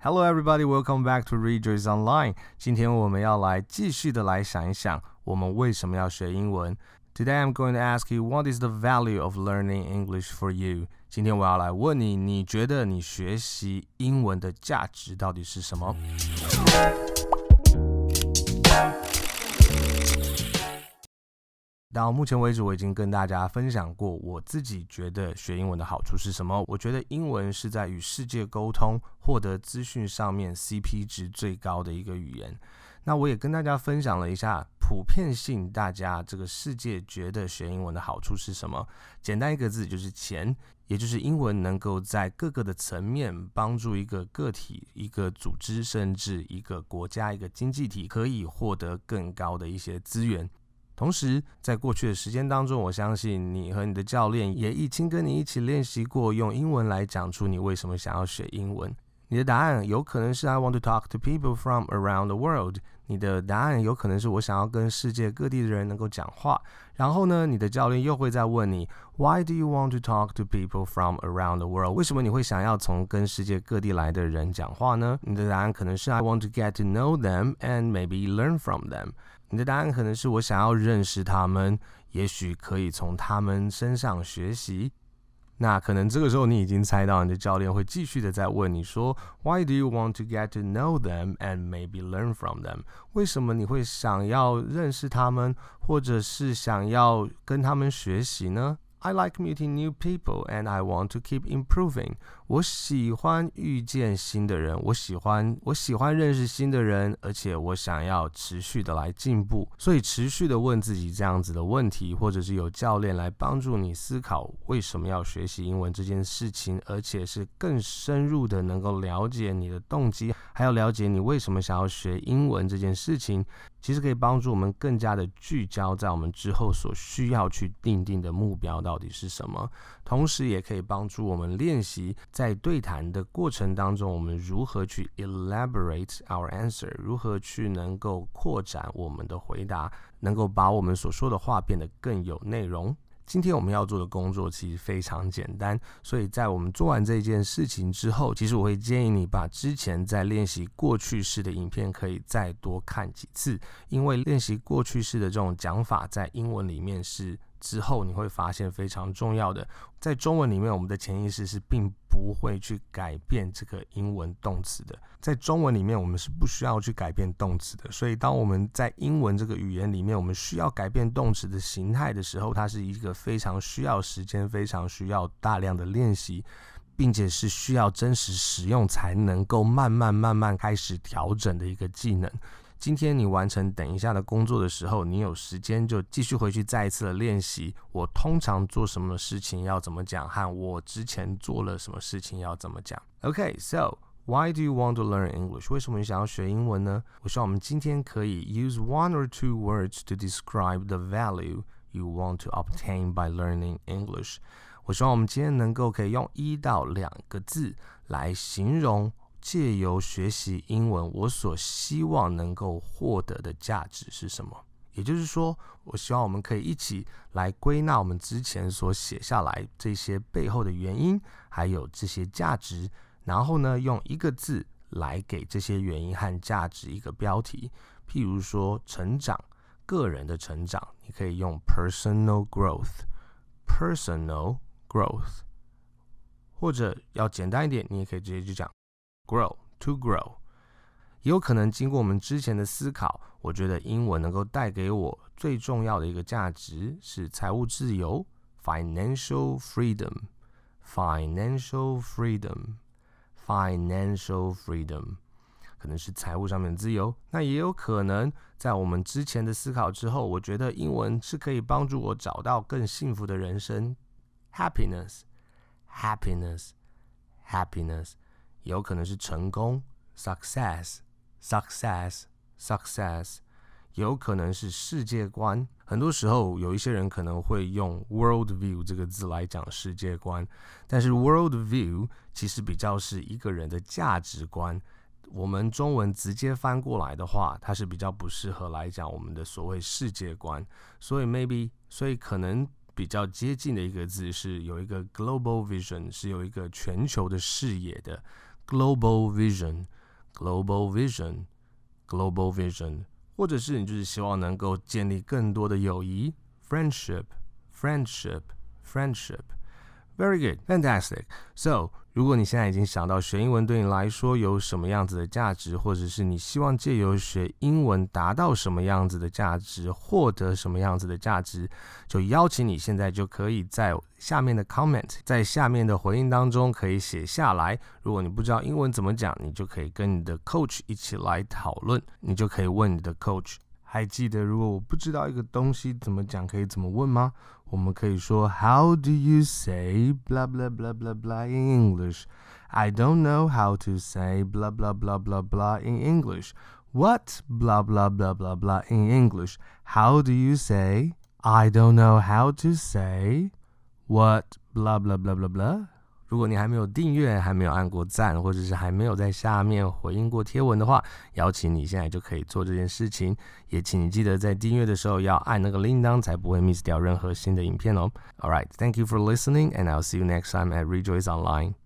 Hello, everybody. Welcome back to Rejoice Online. 今天我们要来继续的来想一想，我们为什么要学英文？Today, I'm going to ask you, what is the value of learning English for you? 今天我要来问你，你觉得你学习英文的价值到底是什么？ 到目前为止，我已经跟大家分享过我自己觉得学英文的好处是什么。我觉得英文是在与世界沟通、获得资讯上面 CP 值最高的一个语言。那我也跟大家分享了一下普遍性，大家这个世界觉得学英文的好处是什么？简单一个字就是钱，也就是英文能够在各个的层面帮助一个个体、一个组织，甚至一个国家、一个经济体可以获得更高的一些资源。同时，在过去的时间当中，我相信你和你的教练也已经跟你一起练习过用英文来讲出你为什么想要学英文。你的答案有可能是 I want to talk to people from around the world。你的答案有可能是我想要跟世界各地的人能够讲话。然后呢，你的教练又会再问你 Why do you want to talk to people from around the world？为什么你会想要从跟世界各地来的人讲话呢？你的答案可能是 I want to get to know them and maybe learn from them。你的答案可能是我想要认识他们，也许可以从他们身上学习。那可能这个时候你已经猜到，你的教练会继续的在问你说，Why do you want to get to know them and maybe learn from them？为什么你会想要认识他们，或者是想要跟他们学习呢？I like meeting new people and I want to keep improving. 我喜欢遇见新的人，我喜欢我喜欢认识新的人，而且我想要持续的来进步。所以持续的问自己这样子的问题，或者是有教练来帮助你思考为什么要学习英文这件事情，而且是更深入的能够了解你的动机，还要了解你为什么想要学英文这件事情。其实可以帮助我们更加的聚焦在我们之后所需要去定定的目标到底是什么，同时也可以帮助我们练习在对谈的过程当中，我们如何去 elaborate our answer，如何去能够扩展我们的回答，能够把我们所说的话变得更有内容。今天我们要做的工作其实非常简单，所以在我们做完这件事情之后，其实我会建议你把之前在练习过去式的影片可以再多看几次，因为练习过去式的这种讲法在英文里面是。之后你会发现非常重要的，在中文里面，我们的潜意识是并不会去改变这个英文动词的。在中文里面，我们是不需要去改变动词的。所以，当我们在英文这个语言里面，我们需要改变动词的形态的时候，它是一个非常需要时间、非常需要大量的练习，并且是需要真实使用才能够慢慢、慢慢开始调整的一个技能。今天你完成等一下的工作的时候，你有时间就继续回去再一次的练习。我通常做什么事情要怎么讲，和我之前做了什么事情要怎么讲。Okay, so why do you want to learn English？为什么你想要学英文呢？我希望我们今天可以 use one or two words to describe the value you want to obtain by learning English。我希望我们今天能够可以用一到两个字来形容。借由学习英文，我所希望能够获得的价值是什么？也就是说，我希望我们可以一起来归纳我们之前所写下来这些背后的原因，还有这些价值，然后呢，用一个字来给这些原因和价值一个标题。譬如说，成长，个人的成长，你可以用 personal growth，personal growth，或者要简单一点，你也可以直接就讲。Grow to grow，也有可能经过我们之前的思考，我觉得英文能够带给我最重要的一个价值是财务自由 （financial freedom），financial freedom，financial freedom，可能是财务上面的自由。那也有可能在我们之前的思考之后，我觉得英文是可以帮助我找到更幸福的人生 （happiness，happiness，happiness）。Happiness, 有可能是成功 （success, success, success），有可能是世界观。很多时候，有一些人可能会用 world view 这个字来讲世界观，但是 world view 其实比较是一个人的价值观。我们中文直接翻过来的话，它是比较不适合来讲我们的所谓世界观。所以 maybe，所以可能比较接近的一个字是有一个 global vision，是有一个全球的视野的。Global vision global vision，global vision，或者是你就是希望能够建立更多的友谊，friendship，friendship，friendship。Very good, fantastic. So， 如果你现在已经想到学英文对你来说有什么样子的价值，或者是你希望借由学英文达到什么样子的价值，获得什么样子的价值，就邀请你现在就可以在下面的 comment，在下面的回应当中可以写下来。如果你不知道英文怎么讲，你就可以跟你的 coach 一起来讨论，你就可以问你的 coach。还记得，如果我不知道一个东西怎么讲，可以怎么问吗？我们可以说，How do you say blah blah blah blah blah in English? I don't know how to say blah blah blah blah blah in English. What blah blah blah blah blah in English? How do you say? I don't know how to say what blah blah blah blah blah. 如果你还没有订阅，还没有按过赞，或者是还没有在下面回应过贴文的话，邀请你现在就可以做这件事情。也请你记得在订阅的时候要按那个铃铛，才不会 miss 掉任何新的影片哦。All right, thank you for listening, and I'll see you next time at Rejoice Online.